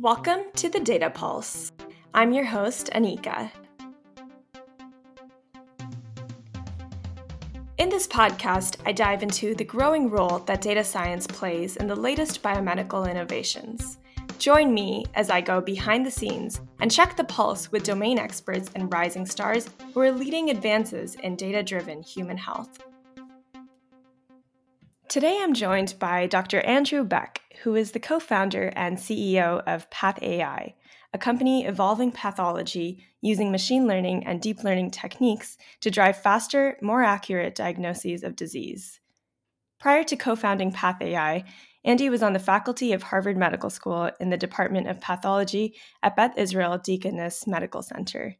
Welcome to the Data Pulse. I'm your host, Anika. In this podcast, I dive into the growing role that data science plays in the latest biomedical innovations. Join me as I go behind the scenes and check the pulse with domain experts and rising stars who are leading advances in data driven human health. Today I'm joined by Dr. Andrew Beck, who is the co founder and CEO of PathAI, a company evolving pathology using machine learning and deep learning techniques to drive faster, more accurate diagnoses of disease. Prior to co founding PathAI, Andy was on the faculty of Harvard Medical School in the Department of Pathology at Beth Israel Deaconess Medical Center.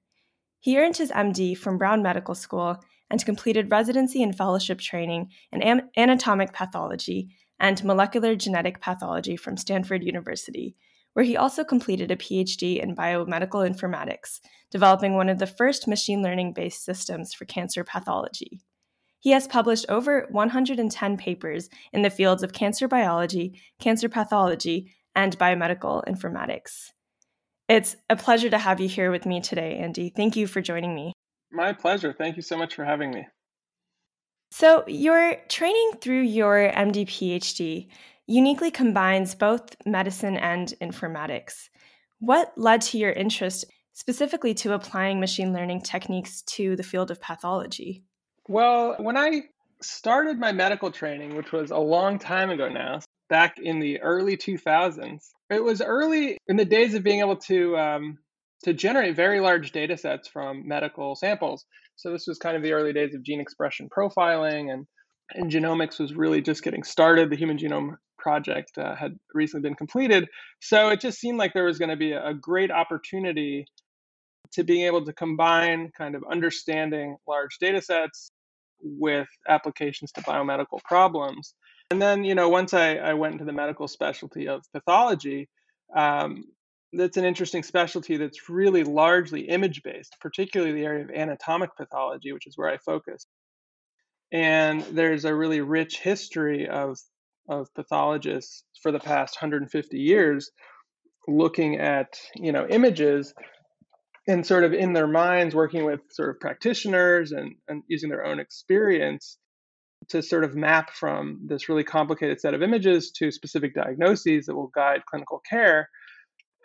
He earned his MD from Brown Medical School and completed residency and fellowship training in anatomic pathology and molecular genetic pathology from Stanford University, where he also completed a PhD in biomedical informatics, developing one of the first machine learning based systems for cancer pathology. He has published over 110 papers in the fields of cancer biology, cancer pathology, and biomedical informatics. It's a pleasure to have you here with me today, Andy. Thank you for joining me. My pleasure. Thank you so much for having me. So, your training through your MD PhD uniquely combines both medicine and informatics. What led to your interest specifically to applying machine learning techniques to the field of pathology? Well, when I started my medical training, which was a long time ago now, back in the early 2000s, it was early in the days of being able to um, to generate very large data sets from medical samples. So this was kind of the early days of gene expression profiling and and genomics was really just getting started. The Human Genome Project uh, had recently been completed. So it just seemed like there was going to be a, great opportunity to being able to combine kind of understanding large data sets with applications to biomedical problems. And then, you know, once I, I went into the medical specialty of pathology, um, that's an interesting specialty that's really largely image based, particularly the area of anatomic pathology, which is where I focus. And there's a really rich history of, of pathologists for the past 150 years looking at you know images and sort of in their minds working with sort of practitioners and, and using their own experience to sort of map from this really complicated set of images to specific diagnoses that will guide clinical care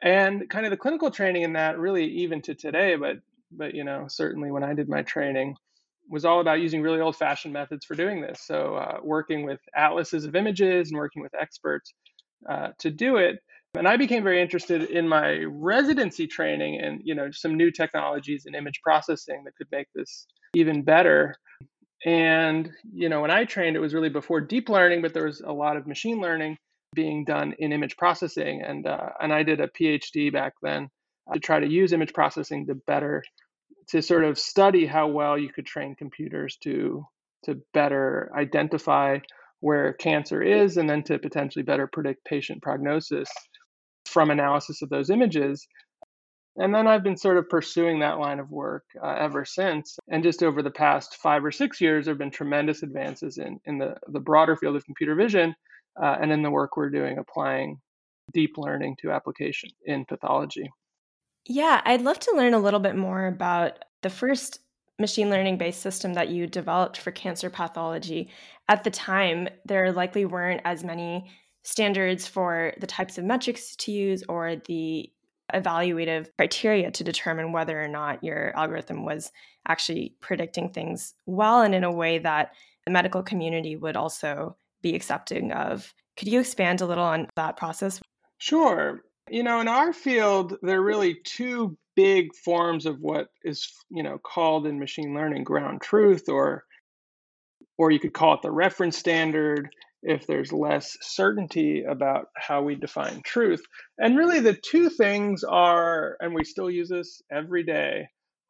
and kind of the clinical training in that really even to today but but you know certainly when i did my training was all about using really old fashioned methods for doing this. So uh, working with atlases of images and working with experts uh, to do it. And i became very interested in my residency training and you know some new technologies in image processing that could make this even better. And you know when i trained it was really before deep learning but there was a lot of machine learning being done in image processing. And, uh, and I did a PhD back then to try to use image processing to better, to sort of study how well you could train computers to, to better identify where cancer is and then to potentially better predict patient prognosis from analysis of those images. And then I've been sort of pursuing that line of work uh, ever since. And just over the past five or six years, there have been tremendous advances in, in the, the broader field of computer vision uh, and in the work we're doing applying deep learning to application in pathology. Yeah, I'd love to learn a little bit more about the first machine learning based system that you developed for cancer pathology. At the time, there likely weren't as many standards for the types of metrics to use or the evaluative criteria to determine whether or not your algorithm was actually predicting things well and in a way that the medical community would also be accepting of. Could you expand a little on that process? Sure. You know, in our field, there are really two big forms of what is, you know, called in machine learning ground truth or or you could call it the reference standard if there's less certainty about how we define truth. And really the two things are and we still use this every day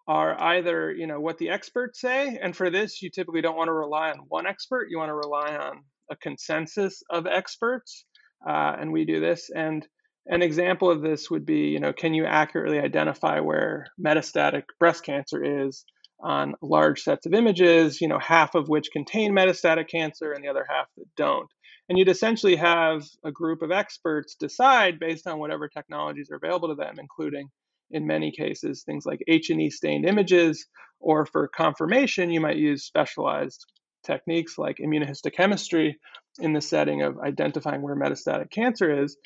are either, you know, what the experts say and for this you typically don't want to rely on one expert, you want to rely on a consensus of experts, uh, and we do this. And an example of this would be, you know, can you accurately identify where metastatic breast cancer is on large sets of images, you know, half of which contain metastatic cancer and the other half that don't. And you'd essentially have a group of experts decide based on whatever technologies are available to them, including in many cases things like H&E stained images, or for confirmation, you might use specialized techniques like immunohistochemistry in the setting of identifying where metastatic cancer is.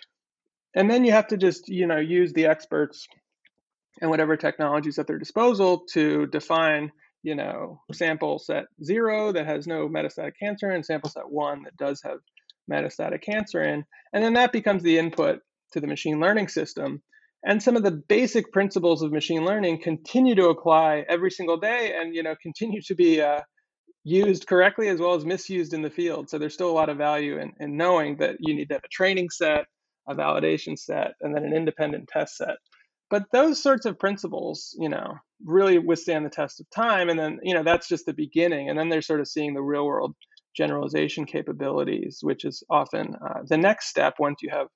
And then you have to just, you know, use the experts and whatever technologies at their disposal to define, you know, sample set zero that has no metastatic cancer and sample set one that does have metastatic cancer in. And then that becomes the input to the machine learning system. And some of the basic principles of machine learning continue to apply every single day and, you know, continue to be uh, used correctly as well as misused in the field. So there's still a lot of value in, in knowing that you need to have a training set, a validation set, and then an independent test set. But those sorts of principles, you know, really withstand the test of time. And then, you know, that's just the beginning. And then they're sort of seeing the real world generalization capabilities, which is often uh, the next step once you have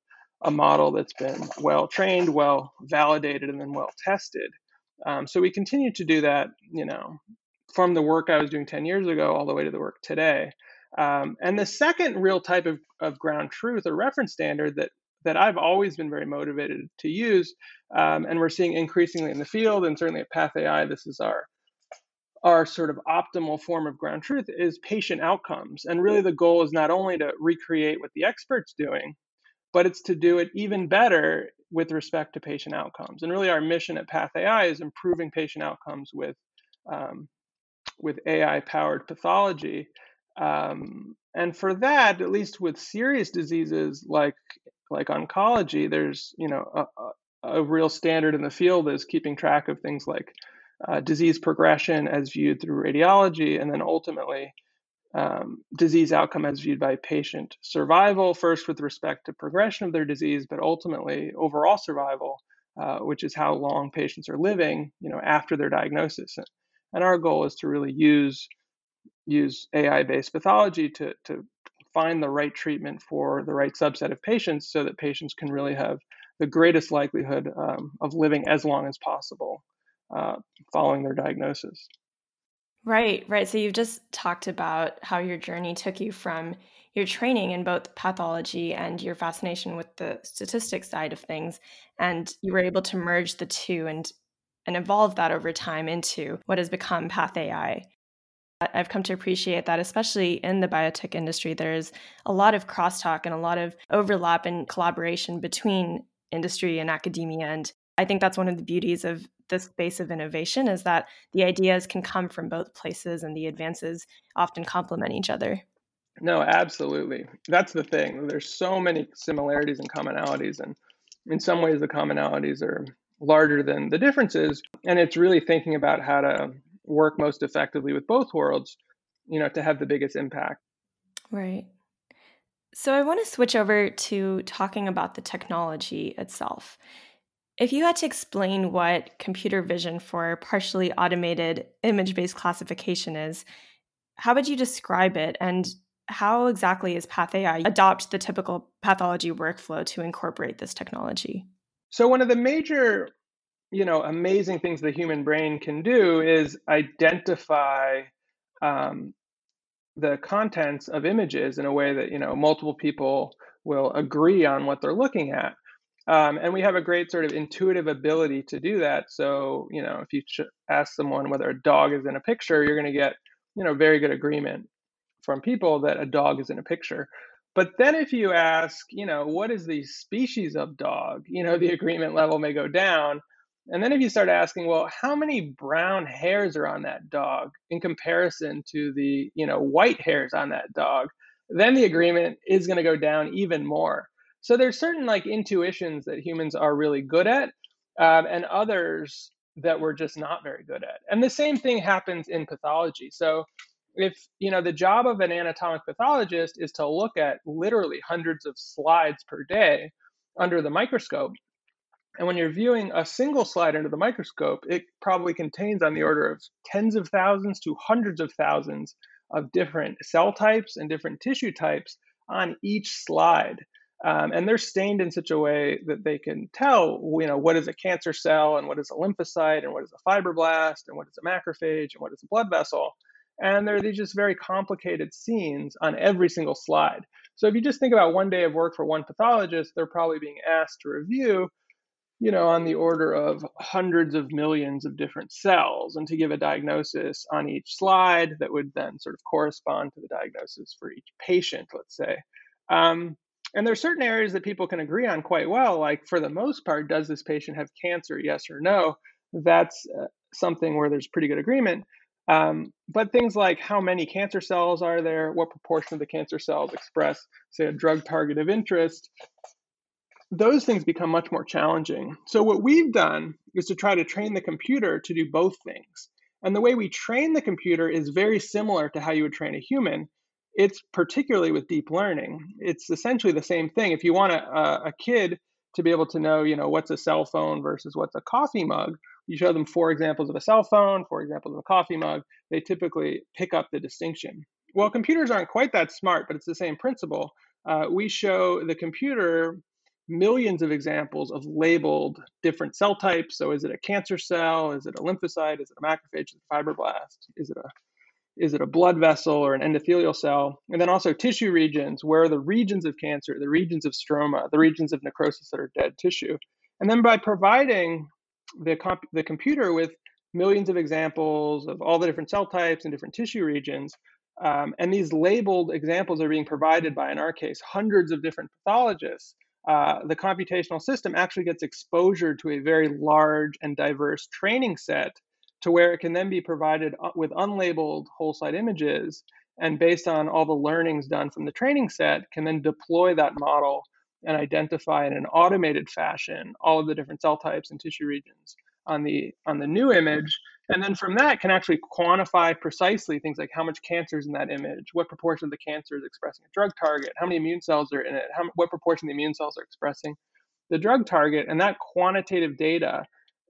a model that's been well trained, well validated, and then well tested. Um, so we continue to do that, you know, from the work I was doing 10 years ago all the way to the work today. Um, and the second real type of, of ground truth or reference standard that that I've always been very motivated to use, um, and we're seeing increasingly in the field, and certainly at Path AI, this is our our sort of optimal form of ground truth is patient outcomes. And really, the goal is not only to recreate what the expert's doing, but it's to do it even better with respect to patient outcomes. And really, our mission at Path AI is improving patient outcomes with um, with AI powered pathology. Um, and for that, at least with serious diseases like like oncology, there's you know a, a real standard in the field is keeping track of things like uh, disease progression as viewed through radiology, and then ultimately um, disease outcome as viewed by patient survival, first with respect to progression of their disease, but ultimately overall survival, uh, which is how long patients are living, you know, after their diagnosis. And our goal is to really use use AI-based pathology to to find the right treatment for the right subset of patients, so that patients can really have the greatest likelihood um, of living as long as possible uh, following their diagnosis. Right, right. So you've just talked about how your journey took you from your training in both pathology and your fascination with the statistics side of things, and you were able to merge the two and and evolve that over time into what has become Path AI. I've come to appreciate that, especially in the biotech industry, there's a lot of crosstalk and a lot of overlap and collaboration between industry and academia. And I think that's one of the beauties of this space of innovation is that the ideas can come from both places and the advances often complement each other. No, absolutely. That's the thing. There's so many similarities and commonalities, and in some ways, the commonalities are larger than the differences. And it's really thinking about how to work most effectively with both worlds, you know, to have the biggest impact. Right. So I want to switch over to talking about the technology itself. If you had to explain what computer vision for partially automated image based classification is, how would you describe it? And how exactly is PathAI adopt the typical pathology workflow to incorporate this technology? So one of the major, you know, amazing things the human brain can do is identify um, the contents of images in a way that you know multiple people will agree on what they're looking at. Um, and we have a great sort of intuitive ability to do that. So, you know, if you ask someone whether a dog is in a picture, you're going to get, you know, very good agreement from people that a dog is in a picture. But then if you ask, you know, what is the species of dog, you know, the agreement level may go down. And then if you start asking, well, how many brown hairs are on that dog in comparison to the, you know, white hairs on that dog, then the agreement is going to go down even more. So there's certain like intuitions that humans are really good at, um, and others that we're just not very good at. And the same thing happens in pathology. So if you know the job of an anatomic pathologist is to look at literally hundreds of slides per day under the microscope and when you're viewing a single slide under the microscope it probably contains on the order of tens of thousands to hundreds of thousands of different cell types and different tissue types on each slide. Um, and they're stained in such a way that they can tell you know what is a cancer cell and what is a lymphocyte and what is a fibroblast and what is a macrophage and what is a blood vessel and there are these just very complicated scenes on every single slide. So if you just think about one day of work for one pathologist, they're probably being asked to review you know, on the order of hundreds of millions of different cells and to give a diagnosis on each slide that would then sort of correspond to the diagnosis for each patient, let's say. Um, and there are certain areas that people can agree on quite well, like for the most part, does this patient have cancer, yes or no? That's uh, something where there's pretty good agreement. Um, but things like how many cancer cells are there, what proportion of the cancer cells express, say, a drug target of interest, those things become much more challenging. So, what we've done is to try to train the computer to do both things. And the way we train the computer is very similar to how you would train a human. It's particularly with deep learning. It's essentially the same thing. If you want a, a kid to be able to know, you know, what's a cell phone versus what's a coffee mug, you show them four examples of a cell phone, four examples of a coffee mug, they typically pick up the distinction. Well, computers aren't quite that smart, but it's the same principle. Uh, we show the computer millions of examples of labeled different cell types. So is it a cancer cell? Is it a lymphocyte? Is it a macrophage? Is it a fibroblast? Is it a is it a blood vessel or an endothelial cell? And then also tissue regions. Where are the regions of cancer, the regions of stroma, the regions of necrosis that are dead tissue? And then by providing the, comp- the computer with millions of examples of all the different cell types and different tissue regions, um, and these labeled examples are being provided by, in our case, hundreds of different pathologists uh, the computational system actually gets exposure to a very large and diverse training set to where it can then be provided uh, with unlabeled whole slide images and based on all the learnings done from the training set can then deploy that model and identify in an automated fashion all of the different cell types and tissue regions on the on the new image and then from that can actually quantify precisely things like how much cancer is in that image what proportion of the cancer is expressing a drug target how many immune cells are in it how, what proportion of the immune cells are expressing the drug target and that quantitative data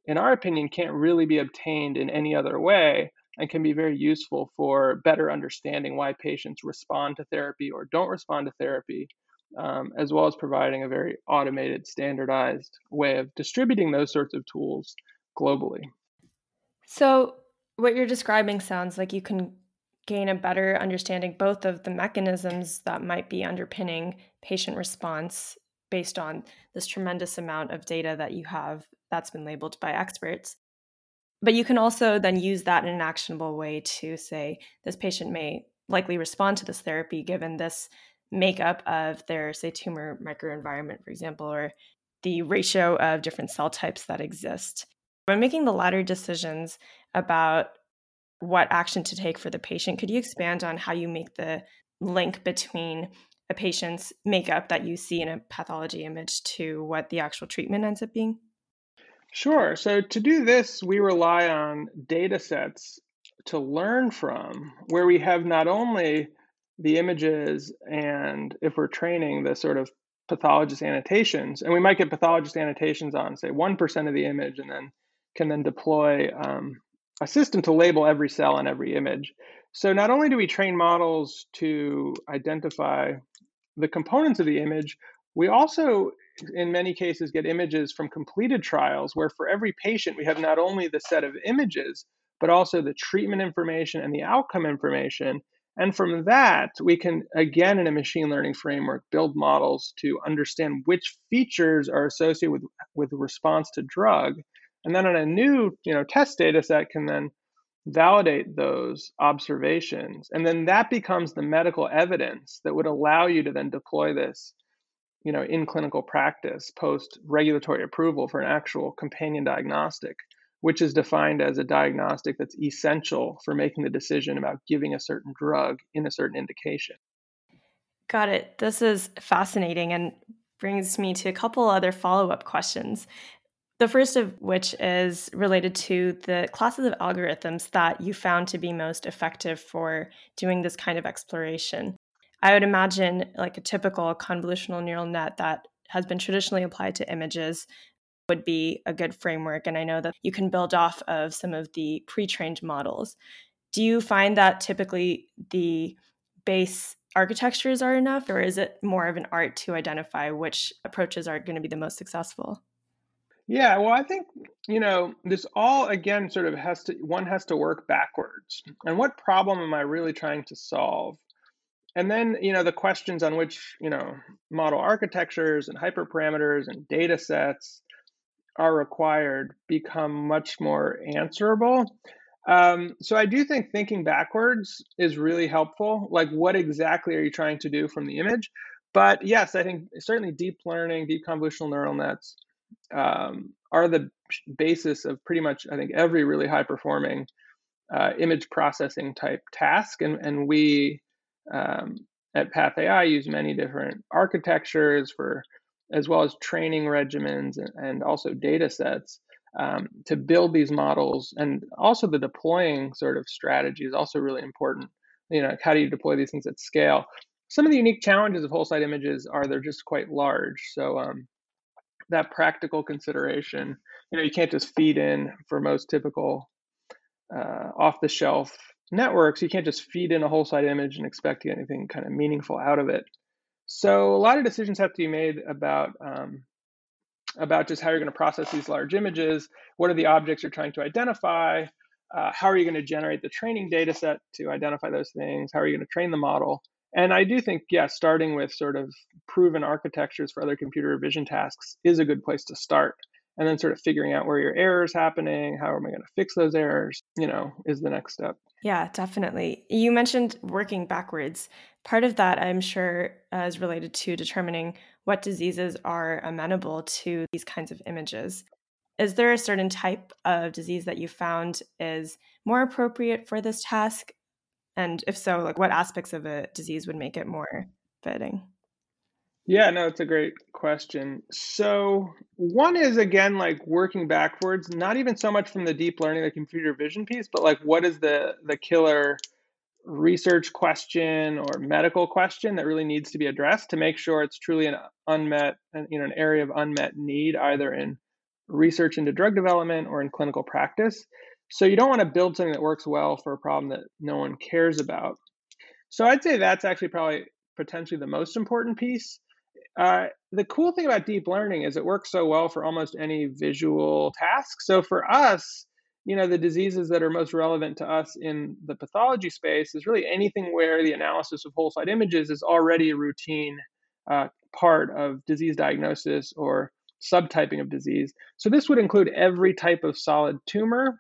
in our opinion can't really be obtained in any other way and can be very useful for better understanding why patients respond to therapy or don't respond to therapy um, as well as providing a very automated standardized way of distributing those sorts of tools globally. So, what you're describing sounds like you can gain a better understanding both of the mechanisms that might be underpinning patient response based on this tremendous amount of data that you have that's been labeled by experts. But you can also then use that in an actionable way to say this patient may likely respond to this therapy given this makeup of their, say, tumor microenvironment, for example, or the ratio of different cell types that exist. When making the latter decisions about what action to take for the patient, could you expand on how you make the link between a patient's makeup that you see in a pathology image to what the actual treatment ends up being? Sure. So to do this, we rely on data sets to learn from where we have not only the images and if we're training the sort of pathologist annotations, and we might get pathologist annotations on, say, 1% of the image and then can then deploy um, a system to label every cell on every image. So not only do we train models to identify the components of the image, we also, in many cases, get images from completed trials where for every patient we have not only the set of images, but also the treatment information and the outcome information. And from that, we can, again, in a machine learning framework, build models to understand which features are associated with, with response to drug and then on a new, you know, test data set can then validate those observations. And then that becomes the medical evidence that would allow you to then deploy this, you know, in clinical practice post regulatory approval for an actual companion diagnostic, which is defined as a diagnostic that's essential for making the decision about giving a certain drug in a certain indication. Got it. This is fascinating and brings me to a couple other follow up questions. The first of which is related to the classes of algorithms that you found to be most effective for doing this kind of exploration. I would imagine like a typical convolutional neural net that has been traditionally applied to images would be a good framework. And I know that you can build off of some of the pre trained models. Do you find that typically the base architectures are enough, or is it more of an art to identify which approaches are going to be the most successful? Yeah, well, I think, you know, this all again sort of has to, one has to work backwards. And what problem am I really trying to solve? and then you know the questions on which you know model architectures and hyperparameters and data sets are required become much more answerable. Um, so i do think thinking backwards is really helpful like what exactly are you trying to do from the image? But yes i think certainly deep learning deep convolutional neural nets um, are the basis of pretty much i think every really high performing uh, image processing type task. And, and we um, at PathAI use many different architectures for as well as training regimens and, also data sets um, to build these models. And also the deploying sort of strategy is also really important. You know how do you deploy these things at scale? Some of the unique challenges of whole slide images are they're just quite large. So um, that practical consideration you know you can't just feed in for most typical uh, off the shelf networks, you can't just feed in a whole slide image and expect to get anything kind of meaningful out of it. So a lot of decisions have to be made about um, about just how you're going to process these large images. What are the objects you're trying to identify? Uh, how are you going to generate the training data set to identify those things? How are you going to train the model? And I do think, yeah, starting with sort of proven architectures for other computer vision tasks is a good place to start and then sort of figuring out where your errors happening how am i going to fix those errors you know is the next step. Yeah definitely. You mentioned working backwards. Part of that i'm sure uh, is related to determining what diseases are amenable to these kinds of images. Is there a certain type of disease that you found is more appropriate for this task? And if so like what aspects of a disease would make it more fitting yeah, no, it's a great question. So, one is again like working backwards, not even so much from the deep learning, the computer vision piece, but like what is the the killer research question or medical question that really needs to be addressed to make sure it's truly an unmet, you know, an area of unmet need, either in research into drug development or in clinical practice. So you don't want to build something that works well for a problem that no one cares about. So I'd say that's actually probably potentially the most important piece. Uh, the cool thing about deep learning is it works so well for almost any visual task. So for us, you know, the diseases that are most relevant to us in the pathology space is really anything where the analysis of whole slide images is already a routine uh, part of disease diagnosis or subtyping of disease. So this would include every type of solid tumor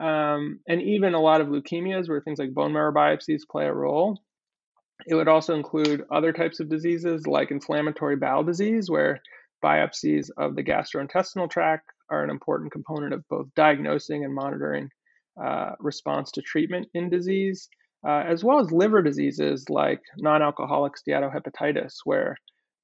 um, and even a lot of leukemias where things like bone marrow biopsies play a role. It would also include other types of diseases like inflammatory bowel disease, where biopsies of the gastrointestinal tract are an important component of both diagnosing and monitoring uh, response to treatment in disease, uh, as well as liver diseases like non alcoholic steatohepatitis, where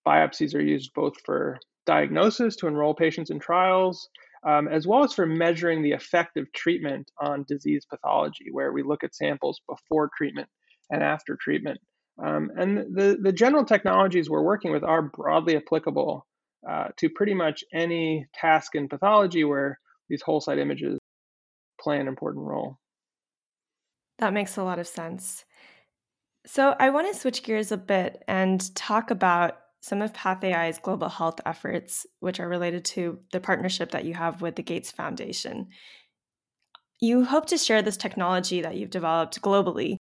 biopsies are used both for diagnosis to enroll patients in trials, um, as well as for measuring the effect of treatment on disease pathology, where we look at samples before treatment and after treatment. Um, and the, the general technologies we're working with are broadly applicable uh, to pretty much any task in pathology where these whole slide images play an important role. That makes a lot of sense. So I want to switch gears a bit and talk about some of PathAI's global health efforts, which are related to the partnership that you have with the Gates Foundation. You hope to share this technology that you've developed globally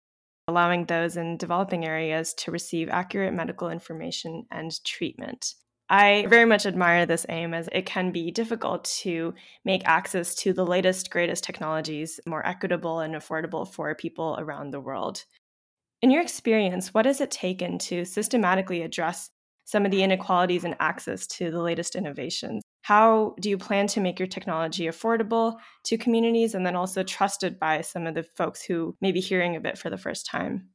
allowing those in developing areas to receive accurate medical information and treatment. I very much admire this aim as it can be difficult to make access to the latest, greatest technologies more equitable and affordable for people around the world. In your experience, what has it taken to systematically address some of the inequalities in access to the latest innovations? How do you plan to make your technology affordable to communities and then also trusted by some of the folks who may be hearing of it for the first time?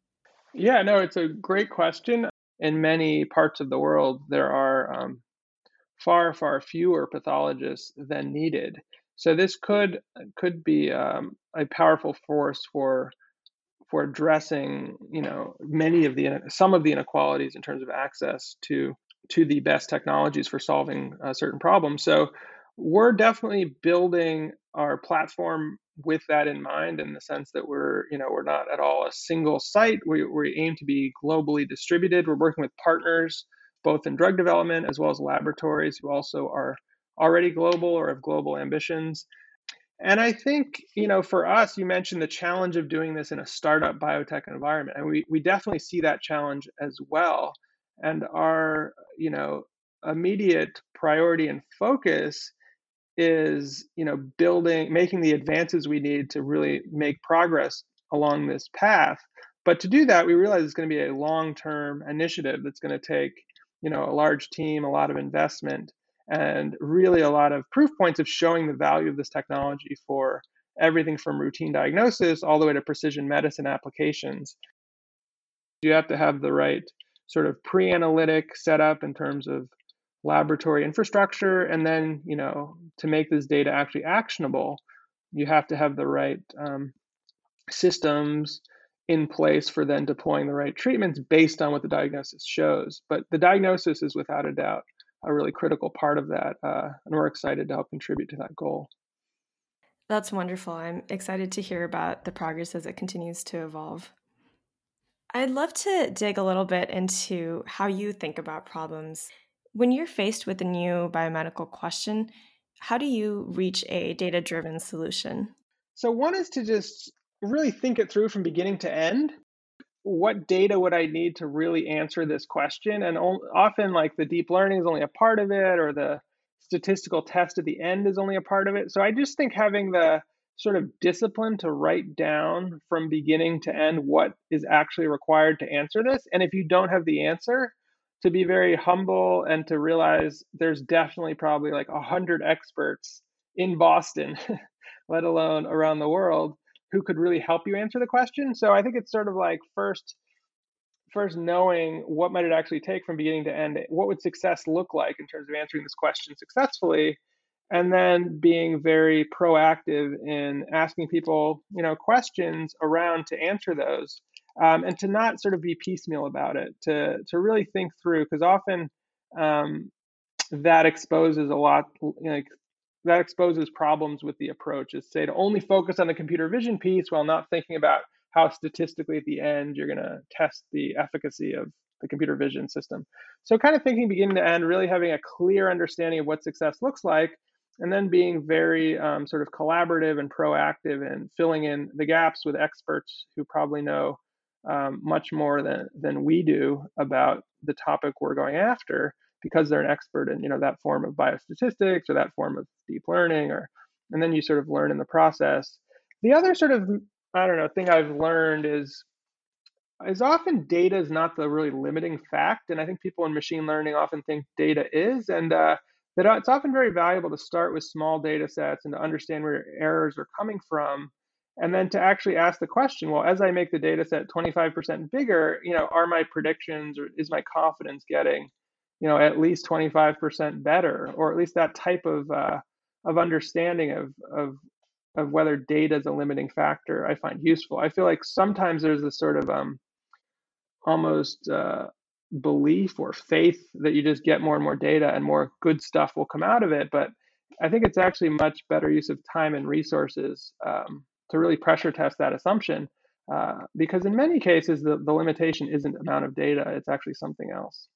Yeah, no, it's a great question. In many parts of the world, there are um, far, far fewer pathologists than needed. So this could could be um, a powerful force for for addressing, you know, many of the some of the inequalities in terms of access to to the best technologies for solving a certain problems. So we're definitely building our platform with that in mind in the sense that we're you know we're not at all a single site we, we aim to be globally distributed we're working with partners both in drug development as well as laboratories who also are already global or have global ambitions And I think, you know, for us, you mentioned the challenge of doing this in a startup biotech environment. And we, we definitely see that challenge as well. And our, you know, immediate priority and focus is, you know, building, making the advances we need to really make progress along this path. But to do that, we realize it's going to be a long-term initiative that's going to take, you know, a large team, a lot of investment, and really a lot of proof points of showing the value of this technology for everything from routine diagnosis all the way to precision medicine applications. You have to have the right sort of pre-analytic setup in terms of laboratory infrastructure and then you know to make this data actually actionable you have to have the right um, systems in place for then deploying the right treatments based on what the diagnosis shows but the diagnosis is without a doubt a really critical part of that. Uh, and we're excited to help contribute to that goal. That's wonderful. I'm excited to hear about the progress as it continues to evolve. I'd love to dig a little bit into how you think about problems. When you're faced with a new biomedical question, how do you reach a data driven solution? So, one is to just really think it through from beginning to end what data would I need to really answer this question? And often, like the deep learning is only a part of it, or the statistical test at the end is only a part of it. So I just think having the sort of discipline to write down from beginning to end what is actually required to answer this. And if you don't have the answer, to be very humble and to realize there's definitely probably like a hundred experts in Boston, let alone around the world, who could really help you answer the question. So I think it's sort of like first first knowing what might it actually take from beginning to end what would success look like in terms of answering this question successfully and then being very proactive in asking people you know questions around to answer those um, and to not sort of be piecemeal about it to to really think through because often um, that exposes a lot you know, that exposes problems with the approach is say to only focus on the computer vision piece while not thinking about how statistically at the end you're going to test the efficacy of the computer vision system. So kind of thinking beginning to end, really having a clear understanding of what success looks like, and then being very um, sort of collaborative and proactive and filling in the gaps with experts who probably know um, much more than than we do about the topic we're going after because they're an expert in you know that form of biostatistics or that form of deep learning or and then you sort of learn in the process. The other sort of i don't know thing i've learned is is often data is not the really limiting fact and i think people in machine learning often think data is and uh, that it's often very valuable to start with small data sets and to understand where errors are coming from and then to actually ask the question well as i make the data set 25% bigger you know are my predictions or is my confidence getting you know at least 25% better? Or at least that type of uh, of understanding of of of whether data is a limiting factor i find useful. I feel like sometimes there's this sort of um almost uh, belief or faith that you just get more and more data and more good stuff will come out of it but i think it's actually much better use of time and resources um, to really pressure test that assumption uh, because in many cases the, the limitation isn't amount of data it's actually something else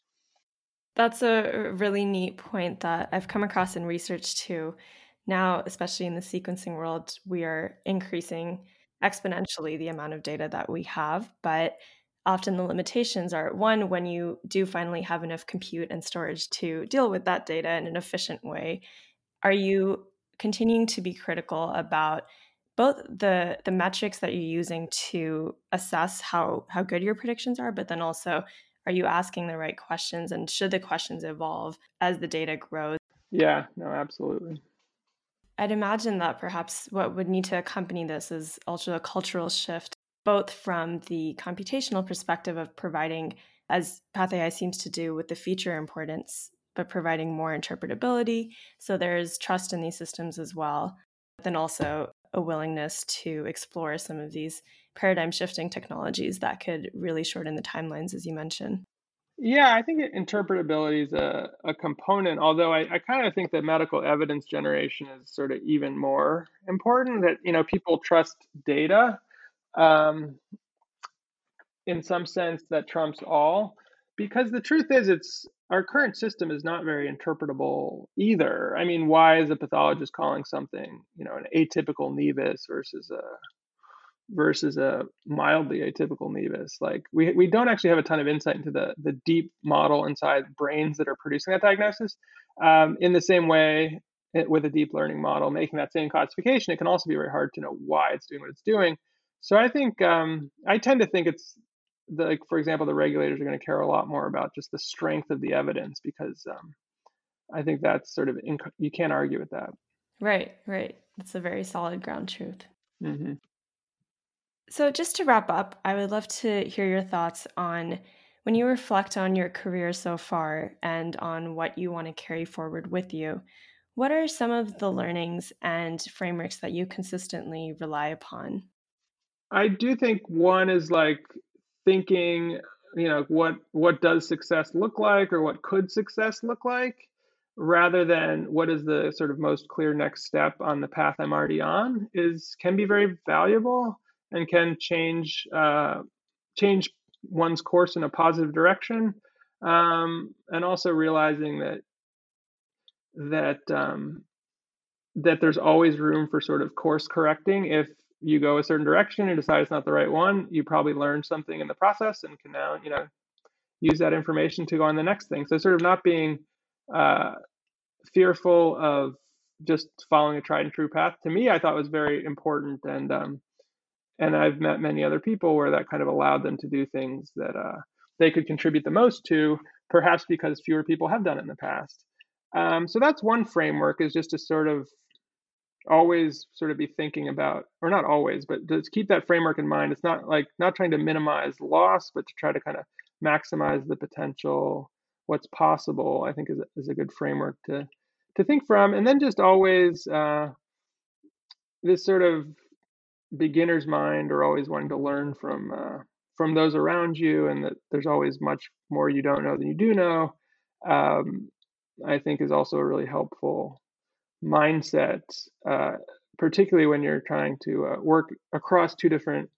that's a really neat point that I've come across in research too. Now, especially in the sequencing world, we are increasing exponentially the amount of data that we have, but often the limitations are one, when you do finally have enough compute and storage to deal with that data in an efficient way, are you continuing to be critical about both the the metrics that you're using to assess how how good your predictions are, but then also are you asking the right questions and should the questions evolve as the data grows? Yeah no absolutely. I'd imagine that perhaps what would need to accompany this is also a cultural shift both from the computational perspective of providing as pathai seems to do with the feature importance but providing more interpretability so there's trust in these systems as well but then also a willingness to explore some of these paradigm shifting technologies that could really shorten the timelines, as you mentioned. Yeah, I think interpretability is a, a component, although I, I kind of think that medical evidence generation is sort of even more important that, you know, people trust data um, in some sense that trumps all. Because the truth is, it's our current system is not very interpretable either. I mean, why is a pathologist calling something, you know, an atypical nevus versus a versus a mildly atypical nevus? Like we we don't actually have a ton of insight into the the deep model inside brains that are producing that diagnosis. Um, in the same way, it, with a deep learning model making that same classification, it can also be very hard to know why it's doing what it's doing. So I think um, I tend to think it's the, like for example, the regulators are going to care a lot more about just the strength of the evidence because um, I think that's sort of inc- you can't argue with that. Right, right. That's a very solid ground truth. Mm-hmm. So, just to wrap up, I would love to hear your thoughts on when you reflect on your career so far and on what you want to carry forward with you. What are some of the learnings and frameworks that you consistently rely upon? I do think one is like thinking you know what what does success look like or what could success look like rather than what is the sort of most clear next step on the path i'm already on is can be very valuable and can change uh, change one's course in a positive direction. Um, and also realizing that that um, that there's always room for sort of course correcting if you go a certain direction and decide it's not the right one, you probably learned something in the process and can now, you know, use that information to go on the next thing. So sort of not being uh, fearful of just following a tried and true path to me, I thought was very important. And um, and I've met many other people where that kind of allowed them to do things that uh, they could contribute the most to, perhaps because fewer people have done it in the past. Um, so that's one framework is just to sort of always sort of be thinking about or not always but to keep that framework in mind. It's not like not trying to minimize loss but to try to kind of maximize the potential what's possible i think is a, is a good framework to to think from. And then just always uh, this sort of beginner's mind or always wanting to learn from uh, from those around you and that there's always much more you don't know than you do know um, i think is also a really helpful mindset, uh, particularly when you're trying to uh, work across two different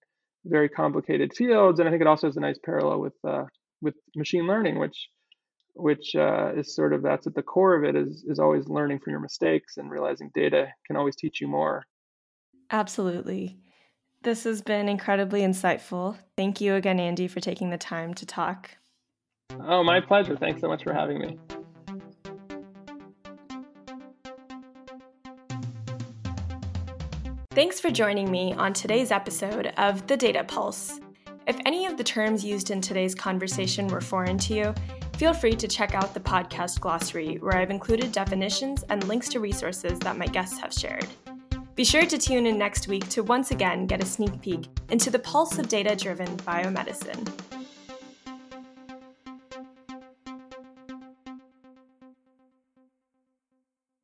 very complicated fields. And I think it also has a nice parallel with uh, with machine learning, which which uh, is sort of that's at the core of it is is always learning from your mistakes and realizing data can always teach you more. Absolutely. This has been incredibly insightful. Thank you again, Andy, for taking the time to talk. Oh, my pleasure. Thanks so much for having me. Thanks for joining me on today's episode of The Data Pulse. If any of the terms used in today's conversation were foreign to you, feel free to check out the podcast glossary, where I've included definitions and links to resources that my guests have shared. Be sure to tune in next week to once again get a sneak peek into the pulse of data driven biomedicine.